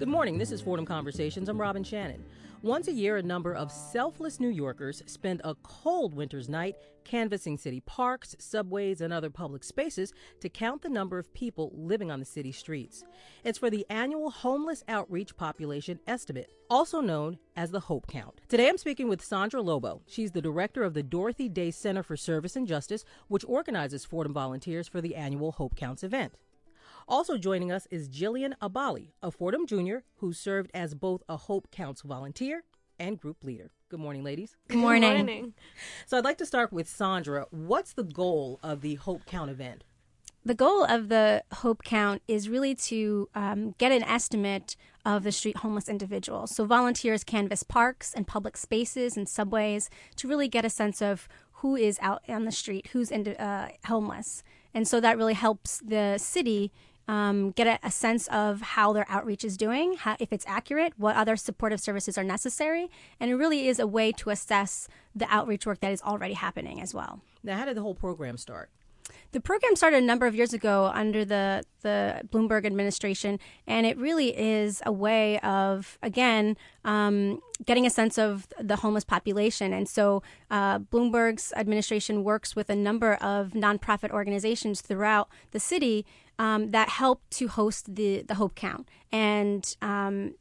Good morning. This is Fordham Conversations. I'm Robin Shannon. Once a year, a number of selfless New Yorkers spend a cold winter's night canvassing city parks, subways, and other public spaces to count the number of people living on the city streets. It's for the annual Homeless Outreach Population Estimate, also known as the Hope Count. Today I'm speaking with Sandra Lobo. She's the director of the Dorothy Day Center for Service and Justice, which organizes Fordham volunteers for the annual Hope Counts event. Also joining us is Jillian Abali, a Fordham junior who served as both a Hope Counts volunteer and group leader. Good morning, ladies. Good morning. Good morning. So I'd like to start with Sandra. What's the goal of the Hope Count event? The goal of the Hope Count is really to um, get an estimate of the street homeless individuals. So volunteers canvass parks and public spaces and subways to really get a sense of who is out on the street, who's in, uh, homeless. And so that really helps the city um, get a, a, sense of how their outreach is doing, how, if it's accurate, what other supportive services are necessary, and it really is a way to assess the outreach work that is already happening as well. Now, how did the whole program start? The program started a number of years ago under the, the Bloomberg administration, and it really is a way of, again, um, getting a sense of the homeless population. And so uh, Bloomberg's administration works with a number of nonprofit organizations throughout the city um, that help to host the, the Hope Count. And um,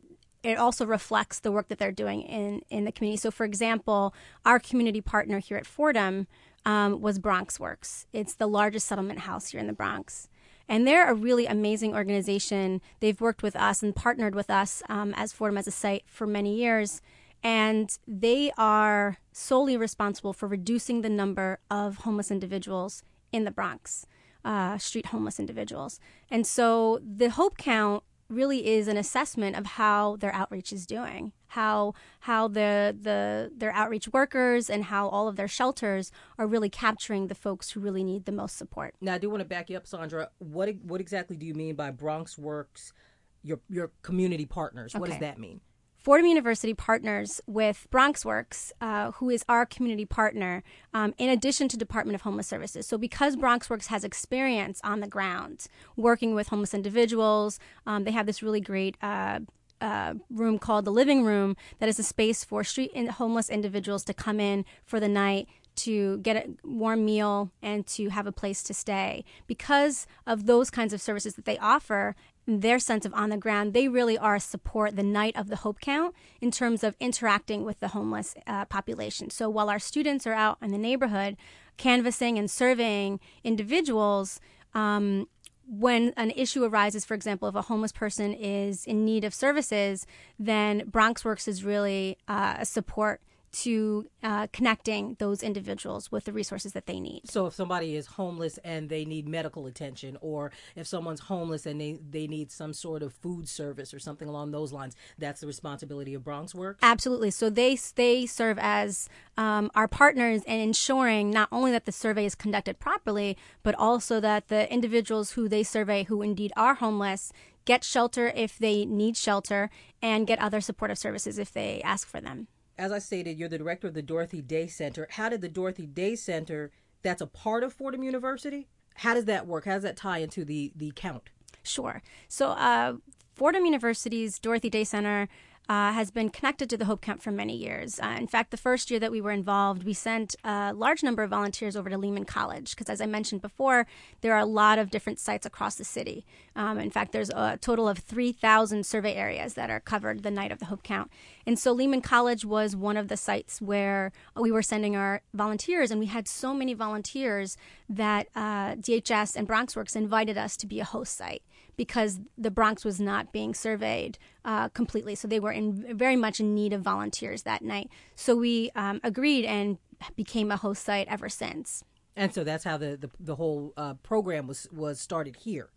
it also reflects the work that they're doing in, in the community. So, for example, our community partner here at Fordham um, was Bronx Works. It's the largest settlement house here in the Bronx. And they're a really amazing organization. They've worked with us and partnered with us um, as Fordham as a site for many years. And they are solely responsible for reducing the number of homeless individuals in the Bronx, uh, street homeless individuals. And so the Hope Count really is an assessment of how their outreach is doing, how how the the their outreach workers and how all of their shelters are really capturing the folks who really need the most support. Now, I do want to back you up, Sandra. What what exactly do you mean by Bronx Works? Your your community partners. What does that mean? Fordham University partners with BronxWorks, uh, who is our community partner, um, in addition to Department of Homeless Services. So, because BronxWorks has experience on the ground working with homeless individuals, um, they have this really great. Uh, uh, room called the living room that is a space for street in- homeless individuals to come in for the night to get a warm meal and to have a place to stay. Because of those kinds of services that they offer, their sense of on the ground, they really are support the night of the Hope Count in terms of interacting with the homeless uh, population. So while our students are out in the neighborhood canvassing and surveying individuals, um, when an issue arises, for example, if a homeless person is in need of services, then Bronx Works is really uh, a support to uh, connecting those individuals with the resources that they need. So, if somebody is homeless and they need medical attention, or if someone's homeless and they, they need some sort of food service or something along those lines, that's the responsibility of Bronx Work? Absolutely. So, they, they serve as um, our partners in ensuring not only that the survey is conducted properly, but also that the individuals who they survey who indeed are homeless get shelter if they need shelter and get other supportive services if they ask for them as I stated, you're the director of the Dorothy Day Center. How did the Dorothy Day Center, that's a part of Fordham University, how does that work? How does that tie into the, the count? Sure. So, uh, Fordham University's Dorothy Day Center uh, has been connected to the Hope Count for many years. Uh, in fact, the first year that we were involved, we sent a large number of volunteers over to Lehman College because, as I mentioned before, there are a lot of different sites across the city. Um, in fact, there's a total of 3,000 survey areas that are covered the night of the Hope Count. And so Lehman College was one of the sites where we were sending our volunteers, and we had so many volunteers that uh, DHS and BronxWorks invited us to be a host site because the Bronx was not being surveyed uh, completely. So they were in very much in need of volunteers that night. So we um, agreed and became a host site ever since. And so that's how the the, the whole uh, program was was started here.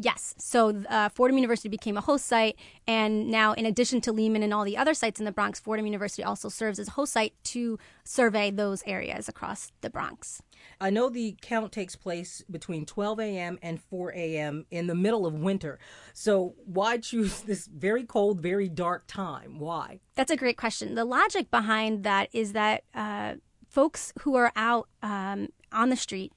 Yes. So uh, Fordham University became a host site, and now, in addition to Lehman and all the other sites in the Bronx, Fordham University also serves as a host site to survey those areas across the Bronx. I know the count takes place between 12 a.m. and 4 a.m. in the middle of winter. So, why choose this very cold, very dark time? Why? That's a great question. The logic behind that is that uh, folks who are out um, on the street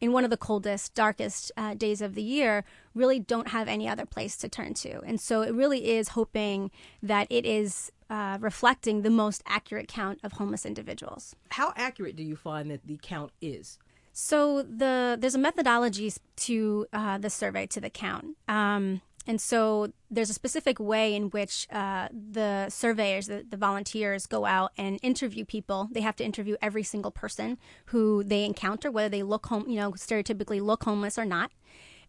in one of the coldest, darkest uh, days of the year really don't have any other place to turn to. And so it really is hoping that it is uh, reflecting the most accurate count of homeless individuals. How accurate do you find that the count is? So the there's a methodology to uh, the survey to the count. Um, and so there's a specific way in which uh, the surveyors, the, the, volunteers, go out and interview people. They have to interview every single person who they encounter, whether they look home, you know, stereotypically look homeless or not.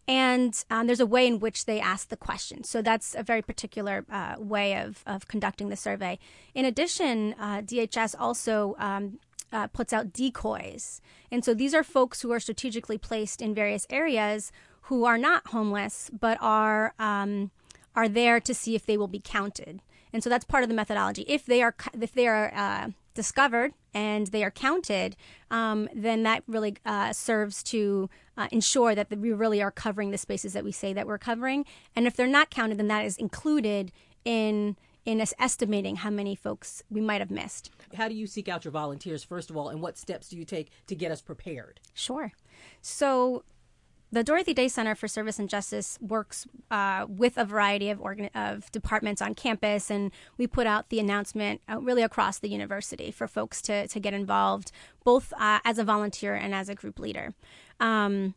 And um, there's a way in which they ask the question. So that's a very particular uh, way of, of conducting the survey. In addition, uh, DHS also um, uh, puts out decoys. And so these are folks who are strategically placed in various areas who are not homeless but are um, are there to see if they will be counted. And so that's part of the methodology. If they are if they are uh, discovered and they are counted, um, then that really uh, serves to uh, ensure that we really are covering the spaces that we say that we're covering. And if they're not counted, then that is included in in us estimating how many folks we might have missed. How do you seek out your volunteers, first of all, and what steps do you take to get us prepared? Sure. So the Dorothy Day Center for Service and Justice works uh, with a variety of, organ- of departments on campus, and we put out the announcement uh, really across the university for folks to, to get involved, both uh, as a volunteer and as a group leader. Um,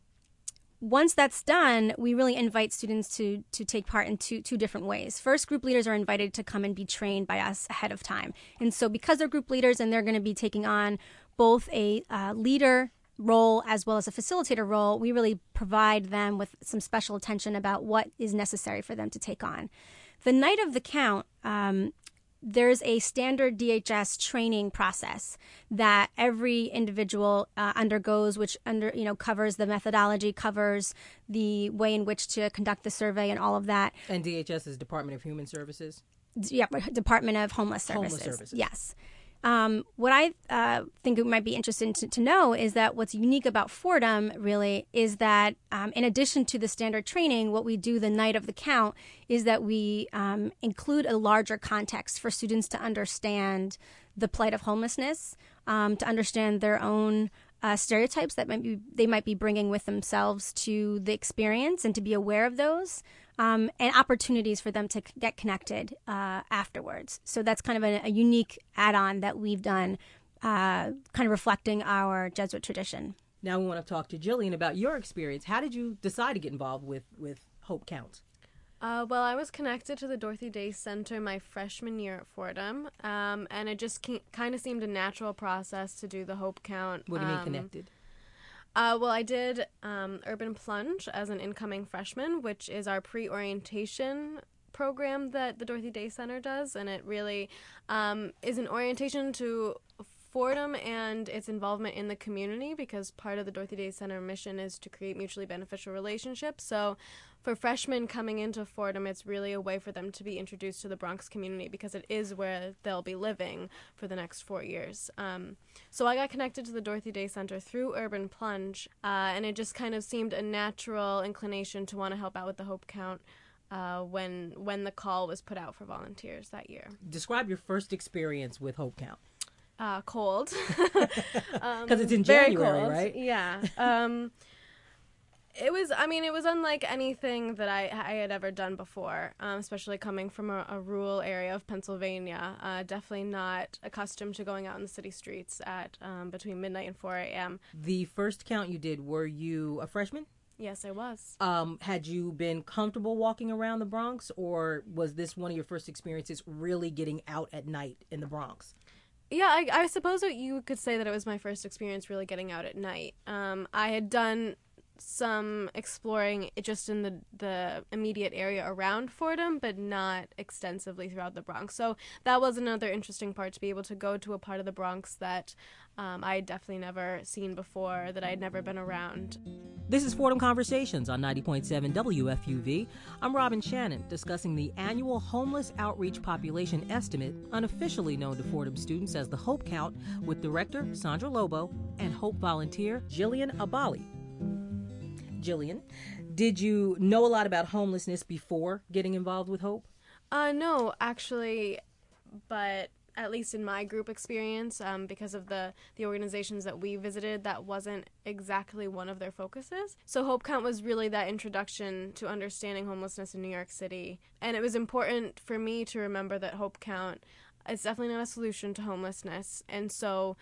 once that's done, we really invite students to to take part in two two different ways. First, group leaders are invited to come and be trained by us ahead of time, and so because they're group leaders and they're going to be taking on both a uh, leader role as well as a facilitator role, we really provide them with some special attention about what is necessary for them to take on. The night of the count, um, there's a standard DHS training process that every individual uh, undergoes, which under you know covers the methodology, covers the way in which to conduct the survey, and all of that. And DHS is Department of Human Services. Yeah, Department of Homeless Services. Homeless Services. Yes. Um, what I uh, think it might be interesting to, to, know is that what's unique about Fordham really is that, um, in addition to the standard training, what we do the night of the count is that we um, include a larger context for students to understand the plight of homelessness, um, to understand their own uh, stereotypes that might be, they might be bringing with themselves to the experience, and to be aware of those um, and opportunities for them to get connected uh, afterwards. So that's kind of a, a unique add on that we've done, uh, kind of reflecting our Jesuit tradition. Now we want to talk to Jillian about your experience. How did you decide to get involved with, with Hope Counts? Uh, well, I was connected to the Dorothy Day Center my freshman year at Fordham, um, and it just kind of seemed a natural process to do the Hope Count. What do you um, mean connected? Uh, well, I did um, Urban Plunge as an incoming freshman, which is our pre orientation program that the Dorothy Day Center does. And it really um, is an orientation to Fordham and its involvement in the community because part of the Dorothy Day Center mission is to create mutually beneficial relationships. So for freshmen coming into Fordham, it's really a way for them to be introduced to the Bronx community because it is where they'll be living for the next four years. Um, so I got connected to the Dorothy Day Center through Urban Plunge, uh, and it just kind of seemed a natural inclination to want to help out with the Hope Count. Uh, when when the call was put out for volunteers that year. Describe your first experience with Hope Count. Uh, cold, because um, it's in January, right? Yeah. Um, it was i mean it was unlike anything that i, I had ever done before um, especially coming from a, a, rural area of pennsylvania uh, definitely not accustomed to going out in the city streets at um, between midnight and 4 a.m the first count you did were you a freshman? Yes i was. Um, had you been comfortable walking around the bronx or was this one of your first experiences really getting out at night in the bronx? Yeah, I, I suppose you could say that it was my first experience really getting out at night. Um, I had done some exploring just in the the immediate area around Fordham, but not extensively throughout the Bronx. So that was another interesting part to be able to go to a part of the Bronx that um, I had definitely never seen before, that I had never been around. This is Fordham Conversations on 90.7 WFUV. I'm Robin Shannon, discussing the annual homeless outreach population estimate, unofficially known to Fordham students as the Hope Count, with director Sandra Lobo and Hope volunteer Jillian Abali. Jillian, did you know a lot about homelessness before getting involved with Hope? Uh, no, actually, but at least in my group experience, um, because of the the organizations that we visited, that wasn't exactly one of their focuses. So Hope Count was really that introduction to understanding homelessness in New York City, and it was important for me to remember that Hope Count is definitely not a solution to homelessness, and so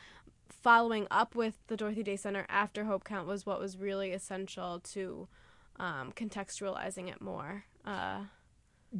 following up with the Dorothy Day Center after Hope Count was what was really essential to um, contextualizing it more. Uh,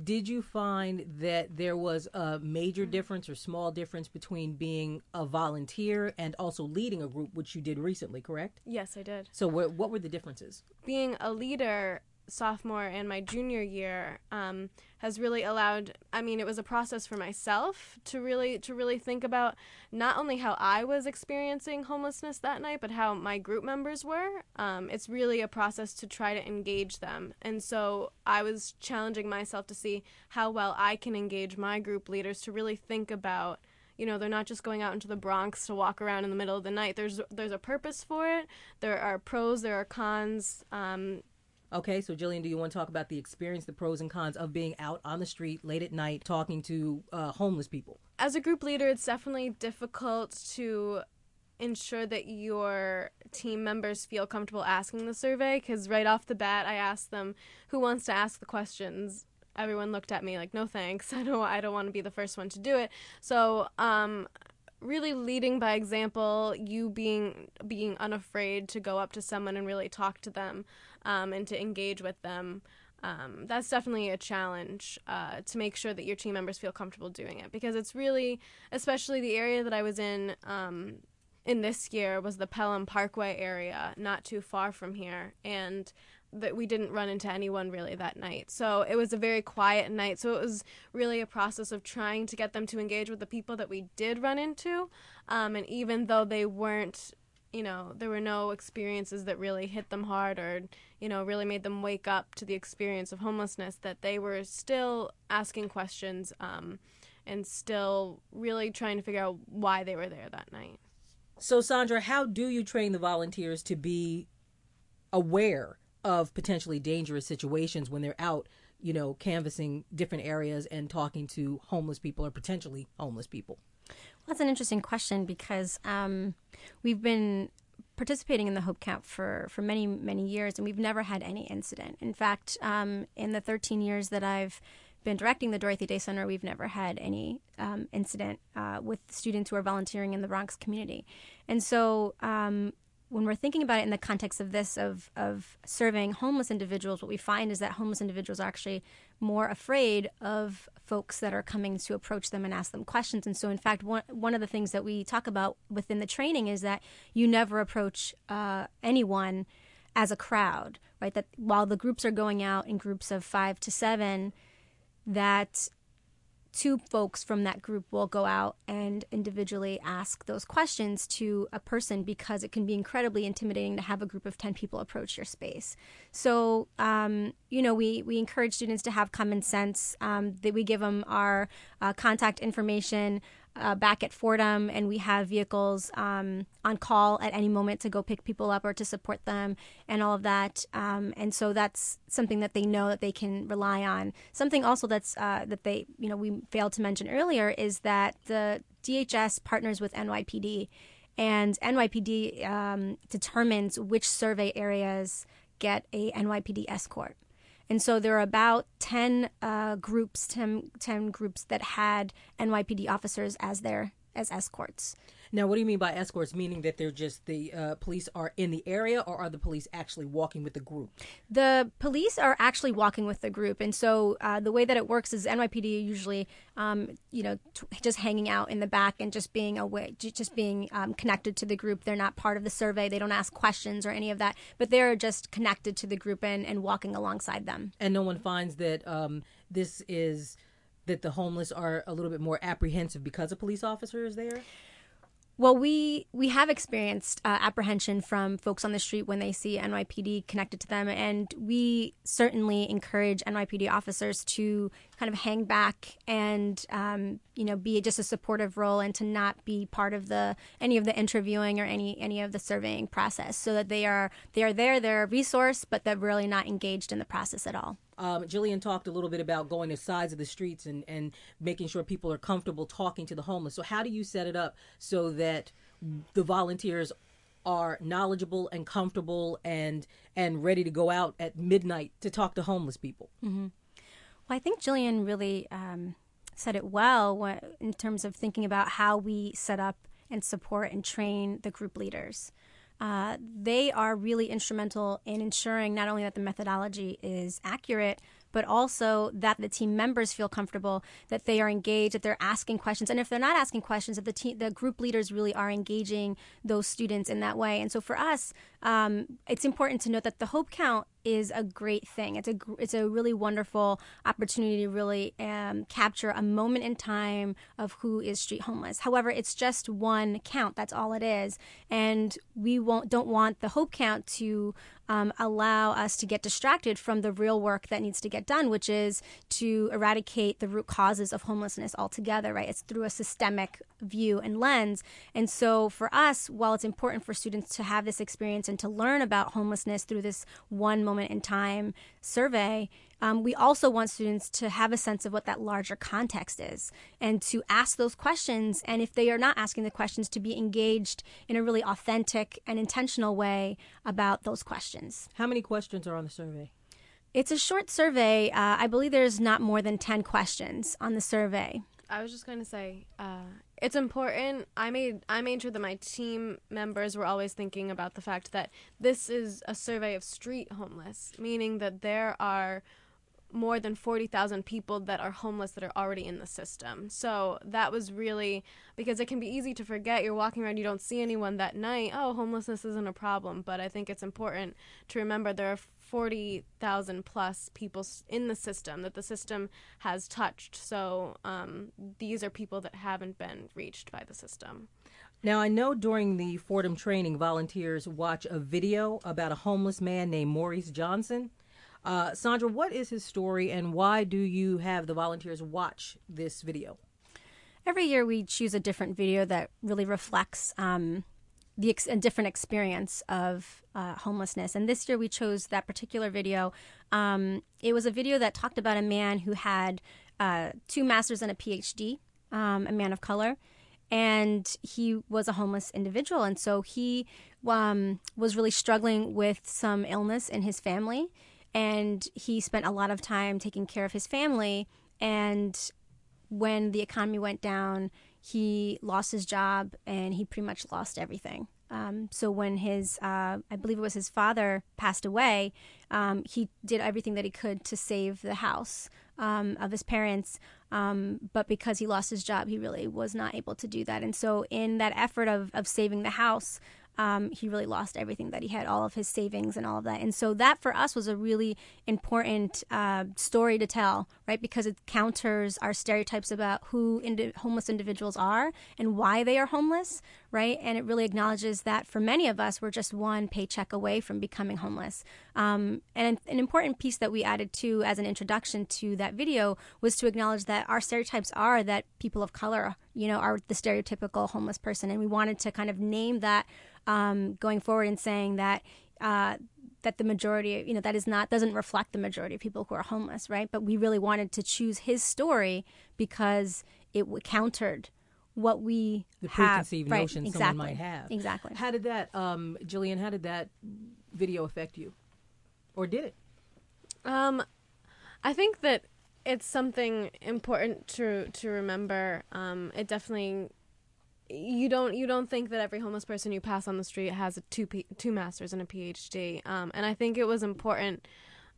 did you find that there was a major difference or small difference between being a volunteer and also leading a group, which you did recently, correct? Yes, I did. So, wh- what were the differences? Being a leader, sophomore and my junior year um, has really allowed i mean it was a process for myself to really to really think about not only how i was experiencing homelessness that night but how my group members were um, it's really a process to try to engage them and so i was challenging myself to see how well i can engage my group leaders to really think about you know they're not just going out into the Bronx to walk around in the middle of the night. There's there's a purpose for it. There are pros, there are cons. Um, Okay, so Jillian, do you want to talk about the experience, the pros and cons of being out on the street late at night talking to uh, homeless people? As a group leader, it's definitely difficult to ensure that your team members feel comfortable asking the survey because right off the bat, I asked them who wants to ask the questions. Everyone looked at me like, "No thanks. I don't. I don't want to be the first one to do it." So, um, really leading by example, you being being unafraid to go up to someone and really talk to them um, and to engage with them. Um, that's definitely a challenge uh, to make sure that your team members feel comfortable doing it because it's really, especially the area that I was in um, in this year was the Pelham Parkway area, not too far from here, and that we didn't run into anyone really that night. So it was a very quiet night. So it was really a process of trying to get them to engage with the people that we did run into, um, and even though they weren't you know, there were no experiences that really hit them hard or, you know, really made them wake up to the experience of homelessness, that they were still asking questions um, and still really trying to figure out why they were there that night. So, Sandra, how do you train the volunteers to be aware of potentially dangerous situations when they're out, you know, canvassing different areas and talking to homeless people or potentially homeless people? Well, That's an interesting question because um, we've been participating in the Hope Count for, for many, many years, and we've never had any incident. In fact, um, in the 13 years that I've been directing the Dorothy Day Center, we've never had any um, incident uh, with students who are volunteering in the Bronx community. And so um, when we're thinking about it in the context of this of of serving homeless individuals, what we find is that homeless individuals are actually more afraid of folks that are coming to approach them and ask them questions. And so, in fact, one one of the things that we talk about within the training is that you never approach uh, anyone as a crowd, right? That while the groups are going out in groups of five to seven, that two folks from that group will go out and individually ask those questions to a person because it can be incredibly intimidating to have a group of 10 people approach your space. So, um, you know, we, we encourage students to have common sense, um, that we give them our uh, contact information uh, back at Fordham, and we have vehicles um, on call at any moment to go pick people up or to support them, and all of that. Um, and so that's something that they know that they can rely on. Something also that's uh, that they, you know, we failed to mention earlier is that the DHS partners with NYPD, and NYPD um, determines which survey areas get a NYPD escort. And so there are about 10 uh, groups, 10, 10 groups that had NYPD officers as their as escorts. Now, what do you mean by escorts? Meaning that they're just the uh, police are in the area, or are the police actually walking with the group? The police are actually walking with the group, and so uh, the way that it works is NYPD usually, um, you know, t- just hanging out in the back and just being away, just being um, connected to the group. They're not part of the survey. They don't ask questions or any of that, but they're just connected to the group and, and walking alongside them. And no one finds that um, this is that the homeless are a little bit more apprehensive because a police officer is there? Well, we we have experienced uh, apprehension from folks on the street when they see NYPD connected to them, and we certainly encourage NYPD officers to kind of hang back and um, you know be just a supportive role and to not be part of the any of the interviewing or any any of the surveying process, so that they are they are there, they're a resource, but they're really not engaged in the process at all. Um, Jillian talked a little bit about going to sides of the streets and, and making sure people are comfortable talking to the homeless. So, how do you set it up so that the volunteers are knowledgeable and comfortable and and ready to go out at midnight to talk to homeless people? Mm-hmm. Well, I think Jillian really um, said it well in terms of thinking about how we set up and support and train the group leaders. Uh, they are really instrumental in ensuring not only that the methodology is accurate, but also that the team members feel comfortable, that they are engaged, that they're asking questions, and if they're not asking questions, that the the group leaders really are engaging those students in that way. And so for us, um, it's important to note that the Hope Count is a great thing. It's a it's a really wonderful opportunity to really um, capture a moment in time of who is street homeless. However, it's just one count. That's all it is, and we won't don't want the hope count to um, allow us to get distracted from the real work that needs to get done, which is to eradicate the root causes of homelessness altogether. Right? It's through a systemic view and lens. And so for us, while it's important for students to have this experience and to learn about homelessness through this one moment in time survey, um, we also want students to have a sense of what that larger context is and to ask those questions. And if they are not asking the questions, to be engaged in a really authentic and intentional way about those questions. How many questions are on the survey? It's a short survey. Uh, I believe there's not more than 10 questions on the survey. I was just going to say, uh, it's important. I made I made sure that my team members were always thinking about the fact that this is a survey of street homeless, meaning that there are more than 40,000 people that are homeless that are already in the system. So that was really because it can be easy to forget you're walking around you don't see anyone that night. Oh, homelessness isn't a problem, but I think it's important to remember there are 40,000 plus people in the system that the system has touched. So um, these are people that haven't been reached by the system. Now, I know during the Fordham training, volunteers watch a video about a homeless man named Maurice Johnson. Uh, Sandra, what is his story and why do you have the volunteers watch this video? Every year we choose a different video that really reflects um, the ex- a different experience of uh, homelessness. And this year we chose that particular video. Um, it was a video that talked about a man who had uh, two masters and a PhD, um, a man of color, and he was a homeless individual. And so he um, was really struggling with some illness in his family. And he spent a lot of time taking care of his family. And when the economy went down, he lost his job and he pretty much lost everything. Um, so when his, uh, I believe it was his father, passed away, um, he did everything that he could to save the house um, of his parents. Um, but because he lost his job, he really was not able to do that. And so in that effort of, of saving the house, um, he really lost everything that he had, all of his savings and all of that. And so that for us was a really important uh, story to tell, right? Because it counters our stereotypes about who homeless individuals are and why they are homeless, right? And it really acknowledges that for many of us, we're just one paycheck away from becoming homeless. Um, and an important piece that we added to as an introduction to that video was to acknowledge that our stereotypes are that people of color, you know, are the stereotypical homeless person. And we wanted to kind of name that um, going forward and saying that uh, that the majority, you know, that is not doesn't reflect the majority of people who are homeless, right? But we really wanted to choose his story because it countered what we the have, preconceived right, notion exactly, someone might have. Exactly. How did that, um, Jillian? How did that video affect you, or did it? Um, I think that it's something important to to remember. Um, it definitely you don't you don't think that every homeless person you pass on the street has a two P, two masters and a PhD. Um, and I think it was important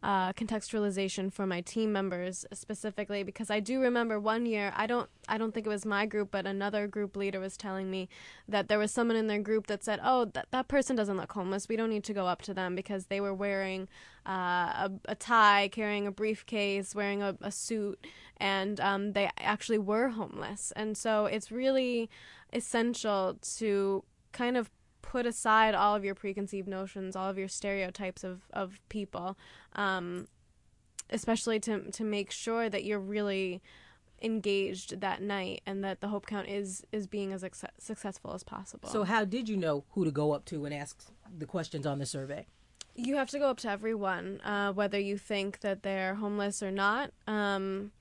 uh, contextualization for my team members specifically because I do remember one year I don't I don't think it was my group but another group leader was telling me that there was someone in their group that said oh that that person doesn't look homeless. We don't need to go up to them because they were wearing uh, a, a tie carrying a briefcase wearing a, a suit and um, they actually were homeless. And so it's really essential to kind of put aside all of your preconceived notions, all of your stereotypes of, of people, um, especially to, to make sure that you're really engaged that night and that the hope count is is being as successful as possible. So how did you know who to go up to and ask the questions on the survey? You have to go up to everyone, uh, whether you think that they're homeless or not. Um,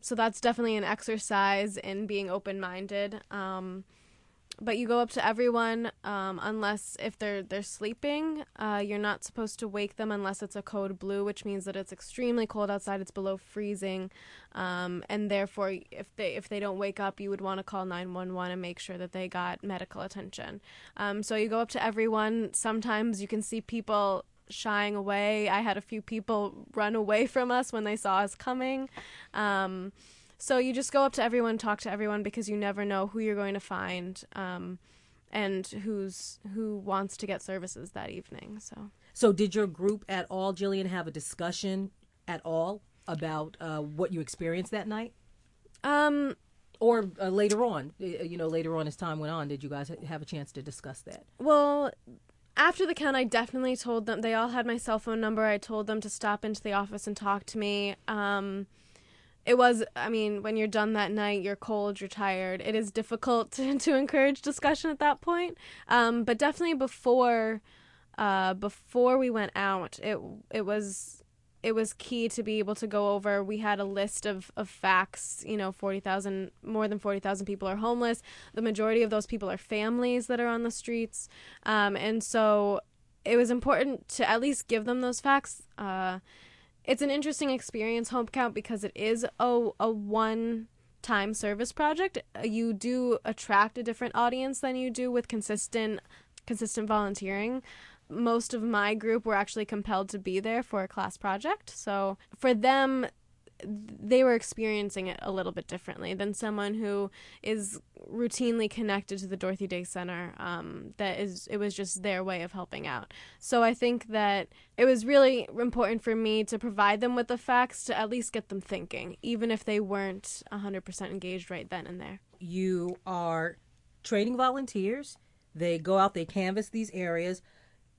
so that's definitely an exercise in being open minded. Um, but you go up to everyone um, unless if they're they're sleeping uh, you're not supposed to wake them unless it's a code blue which means that it's extremely cold outside it's below freezing um, and therefore if they if they don't wake up you would want to call 911 and make sure that they got medical attention. Um, so you go up to everyone. Sometimes you can see people shying away. I had a few people run away from us when they saw us coming. Um, so you just go up to everyone, talk to everyone because you never know who you're going to find um, and who's who wants to get services that evening. So. So did your group at all, Jillian, have a discussion at all about uh, what you experienced that night? Um, or uh, later on, you know, later on as time went on, did you guys have a chance to discuss that? Well, after the count, I definitely told them. They all had my cell phone number. I told them to stop into the office and talk to me. Um, it was i mean when you're done that night you're cold you're tired it is difficult to, to encourage discussion at that point. Um, but definitely before uh, before we went out it it was it was key to be able to go over. We had a list of, of facts you know 40,000 more than 40,000 people are homeless. The majority of those people are families that are on the streets. Um, and so it was important to at least give them those facts uh, it's an interesting experience Hope Count because it is a, a one time service project. Uh, you do attract a different audience than you do with consistent consistent volunteering. Most of my group were actually compelled to be there for a class project. So for them they were experiencing it a little bit differently than someone who is routinely connected to the Dorothy Day Center. Um, that is, it was just their way of helping out. So I think that it was really important for me to provide them with the facts to at least get them thinking, even if they weren't 100% engaged right then and there. You are training volunteers. They go out, they canvass these areas.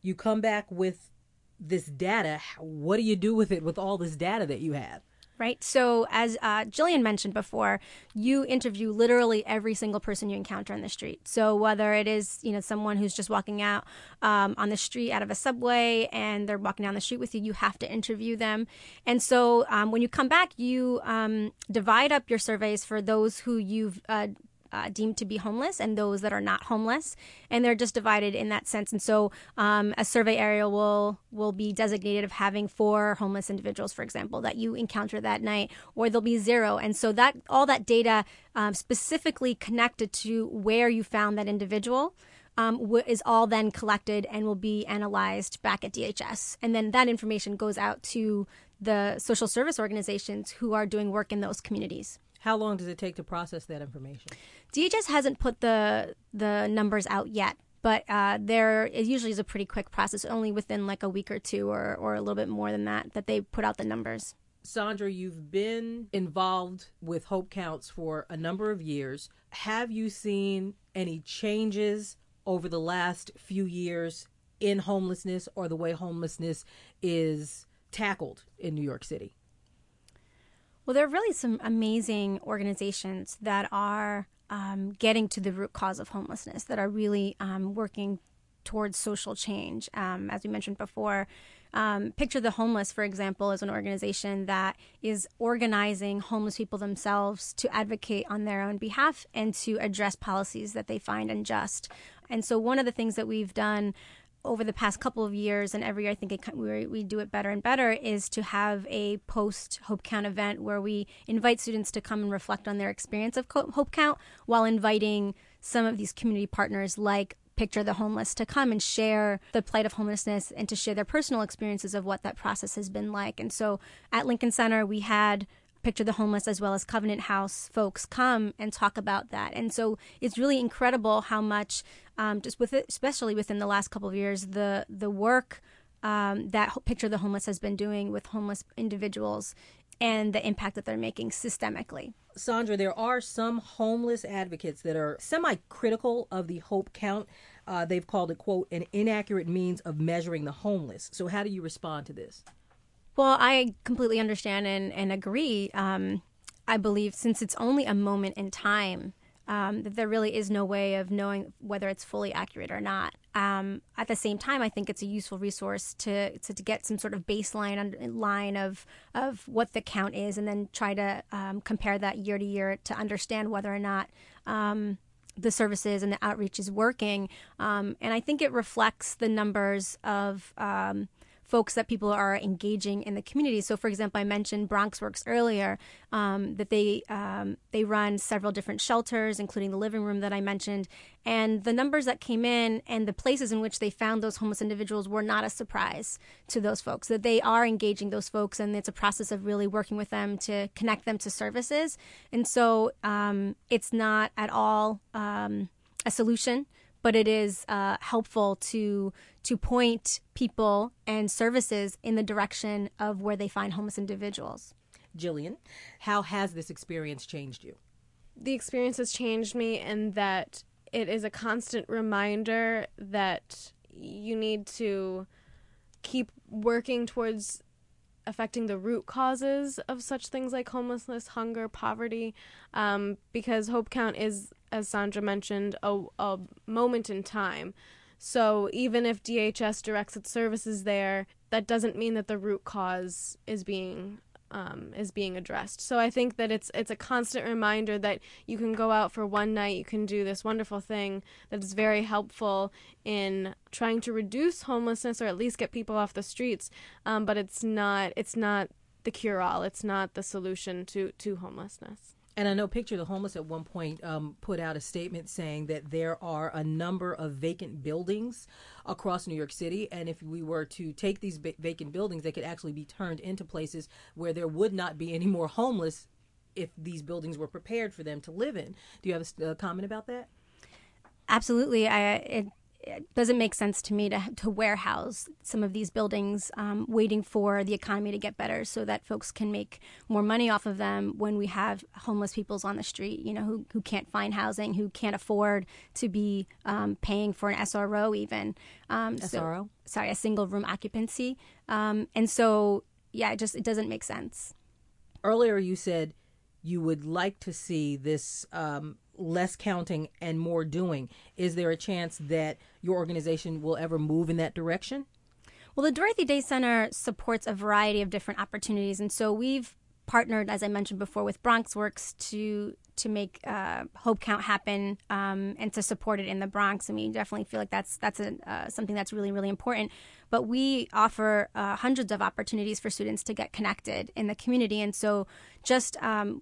You come back with this data. What do you do with it with all this data that you have? Right? So, as uh, Jillian mentioned before, you interview literally every single person you encounter on the street. So, whether it is you know someone who's just walking out um, on the street out of a subway and they're walking down the street with you, you have to interview them. And so, um, when you come back, you um, divide up your surveys for those who you've uh, uh, deemed to be homeless and those that are not homeless, and they're just divided in that sense. And so, um, a survey area will will be designated of having four homeless individuals, for example, that you encounter that night, or there'll be zero. And so that all that data um, specifically connected to where you found that individual. Um, is all then collected and will be analyzed back at DHS. And then that information goes out to the social service organizations who are doing work in those communities. How long does it take to process that information? DHS hasn't put the the numbers out yet, but uh, there it usually is a pretty quick process, only within like a week or two, or or a little bit more than that, that they put out the numbers. Sandra, you've been involved with Hope Counts for a number of years. Have you seen any changes over the last few years in homelessness or the way homelessness is tackled in New York City? Well, there are really some amazing organizations that are um, getting to the root cause of homelessness, that are really um, working towards social change. Um, as we mentioned before, um, Picture the Homeless, for example, is an organization that is organizing homeless people themselves to advocate on their own behalf and to address policies that they find unjust. And so, one of the things that we've done over the past couple of years, and every year I think it, we, we do it better and better, is to have a post Hope Count event where we invite students to come and reflect on their experience of Hope Count while inviting some of these community partners like Picture the Homeless to come and share the plight of homelessness and to share their personal experiences of what that process has been like. And so at Lincoln Center, we had Picture the Homeless as well as Covenant House folks come and talk about that. And so it's really incredible how much, um, just with it, especially within the last couple of years, the the work um, that Picture the Homeless has been doing with homeless individuals and the impact that they're making systemically. Sandra, there are some homeless advocates that are semi critical of the Hope Count. Uh, they've called it, quote, an inaccurate means of measuring the homeless. So, how do you respond to this? Well, I completely understand and, and agree. Um, I believe since it's only a moment in time, um, that there really is no way of knowing whether it's fully accurate or not. um, at the same time, I think it's a useful resource to, to, to get some sort of baseline line of of what the count is, and then try to um, compare that year to year to understand whether or not um, the services and the outreach is working. Um, and I think it reflects the numbers of um, folks that people are engaging in the community. So, for example, I mentioned Bronx Works earlier, um, that they um, they run several different shelters, including the living room that I mentioned, and the numbers that came in and the places in which they found those homeless individuals were not a surprise to those folks. That they are engaging those folks, and it's a process of really working with them to connect them to services. And so, um, it's not at all um, a solution but it is uh, helpful to to point people and services in the direction of where they find homeless individuals. Jillian, how has this experience changed you? The experience has changed me in that it is a constant reminder that you need to keep working towards affecting the root causes of such things like homelessness, hunger, poverty, um, because Hope Count is, as Sandra mentioned, a, a moment in time. So even if DHS directs its services there, that doesn't mean that the root cause is being um, is being addressed. So I think that it's it's a constant reminder that you can go out for one night, you can do this wonderful thing that is very helpful in trying to reduce homelessness or at least get people off the streets. Um, but it's not it's not the cure all. It's not the solution to to homelessness. And I know Picture the Homeless at one point um, put out a statement saying that there are a number of vacant buildings across New York City. And if we were to take these vacant buildings, they could actually be turned into places where there would not be any more homeless if these buildings were prepared for them to live in. Do you have a, a comment about that? Absolutely. I, it, it doesn't make sense to me to, to warehouse some of these buildings um, waiting for the economy to get better so that folks can make more money off of them when we have homeless peoples on the street you know who, who can't find housing who can't afford to be um, paying for an sro even. Um, SRO? So, sorry a single room occupancy. Um, and so yeah it just it doesn't make sense. Earlier you said you would like to see this um, less counting and more doing. Is there a chance that your organization will ever move in that direction? Well, the Dorothy Day Center supports a variety of different opportunities, and so we've partnered, as I mentioned before, with Bronx Works to to make uh, Hope Count happen um, and to support it in the Bronx. I mean, definitely feel like that's that's a, uh, something that's really really important. But we offer uh, hundreds of opportunities for students to get connected in the community, and so just um,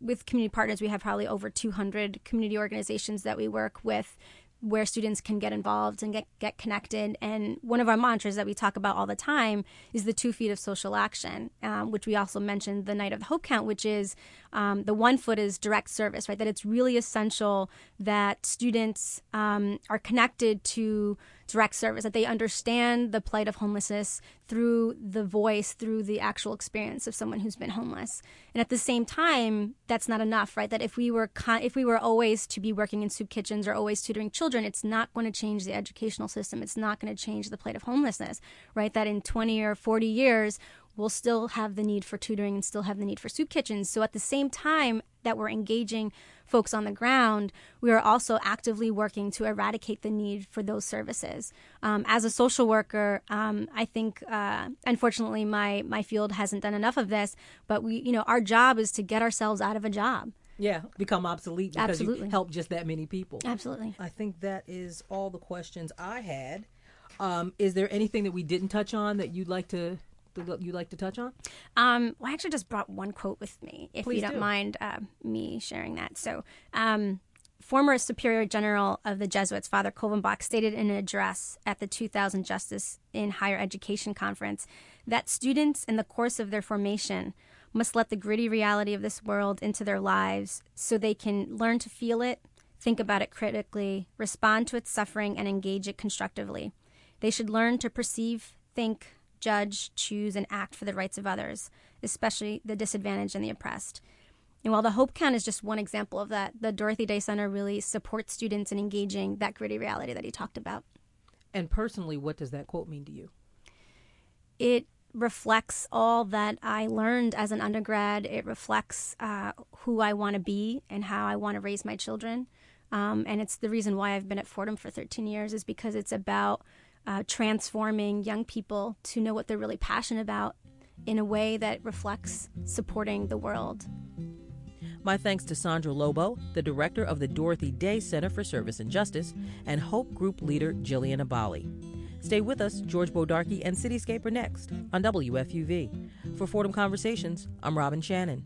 with community partners, we have probably over 200 community organizations that we work with where students can get involved and get, get connected. And one of our mantras that we talk about all the time is the two feet of social action, um, which we also mentioned the night of the Hope Count, which is um, the one foot is direct service, right? That it's really essential that students um, are connected to direct service, that they understand the plight of homelessness through the voice, through the actual experience of someone who's been homeless. And at the same time, that's not enough, right? That if we were con- if we were always to be working in soup kitchens or always tutoring children, it's not going to change the educational system. It's not going to change the plight of homelessness, right? That in 20 or 40 years, we'll still have the need for tutoring and still have the need for soup kitchens. So at the same time that we're engaging folks on the ground, we are also actively working to eradicate the need for those services. Um, as a social worker, um, I think uh, unfortunately my my field hasn't done enough of this, but we you know our job is to get ourselves out of a job. Yeah, become obsolete because Absolutely. you help just that many people. Absolutely. I think that is all the questions I had. Um, is there anything that we didn't touch on that you'd like to you'd like to touch on? Um, well, I actually just brought one quote with me, if Please you don't do. mind uh, me sharing that. So, um, former Superior General of the Jesuits, Father Kolvenbach, stated in an address at the 2000 Justice in Higher Education Conference that students, in the course of their formation, must let the gritty reality of this world into their lives so they can learn to feel it, think about it critically, respond to its suffering, and engage it constructively. They should learn to perceive, think, judge, choose, and act for the rights of others, especially the disadvantaged and the oppressed. And while the Hope Count is just one example of that, the Dorothy Day Center really supports students in engaging that gritty reality that he talked about. And personally, what does that quote mean to you? It reflects all that I learned as an undergrad. It reflects uh, who I want to be and how I want to raise my children. Um, and it's the reason why I've been at Fordham for 13 years is because it's about uh, transforming young people to know what they're really passionate about in a way that reflects supporting the world. My thanks to Sandra Lobo, the director of the Dorothy Day Center for Service and Justice, and Hope Group leader Jillian Abali. Stay with us. George Bodarky and Cityscape are next on WFUV. For Fordham Conversations, I'm Robin Shannon.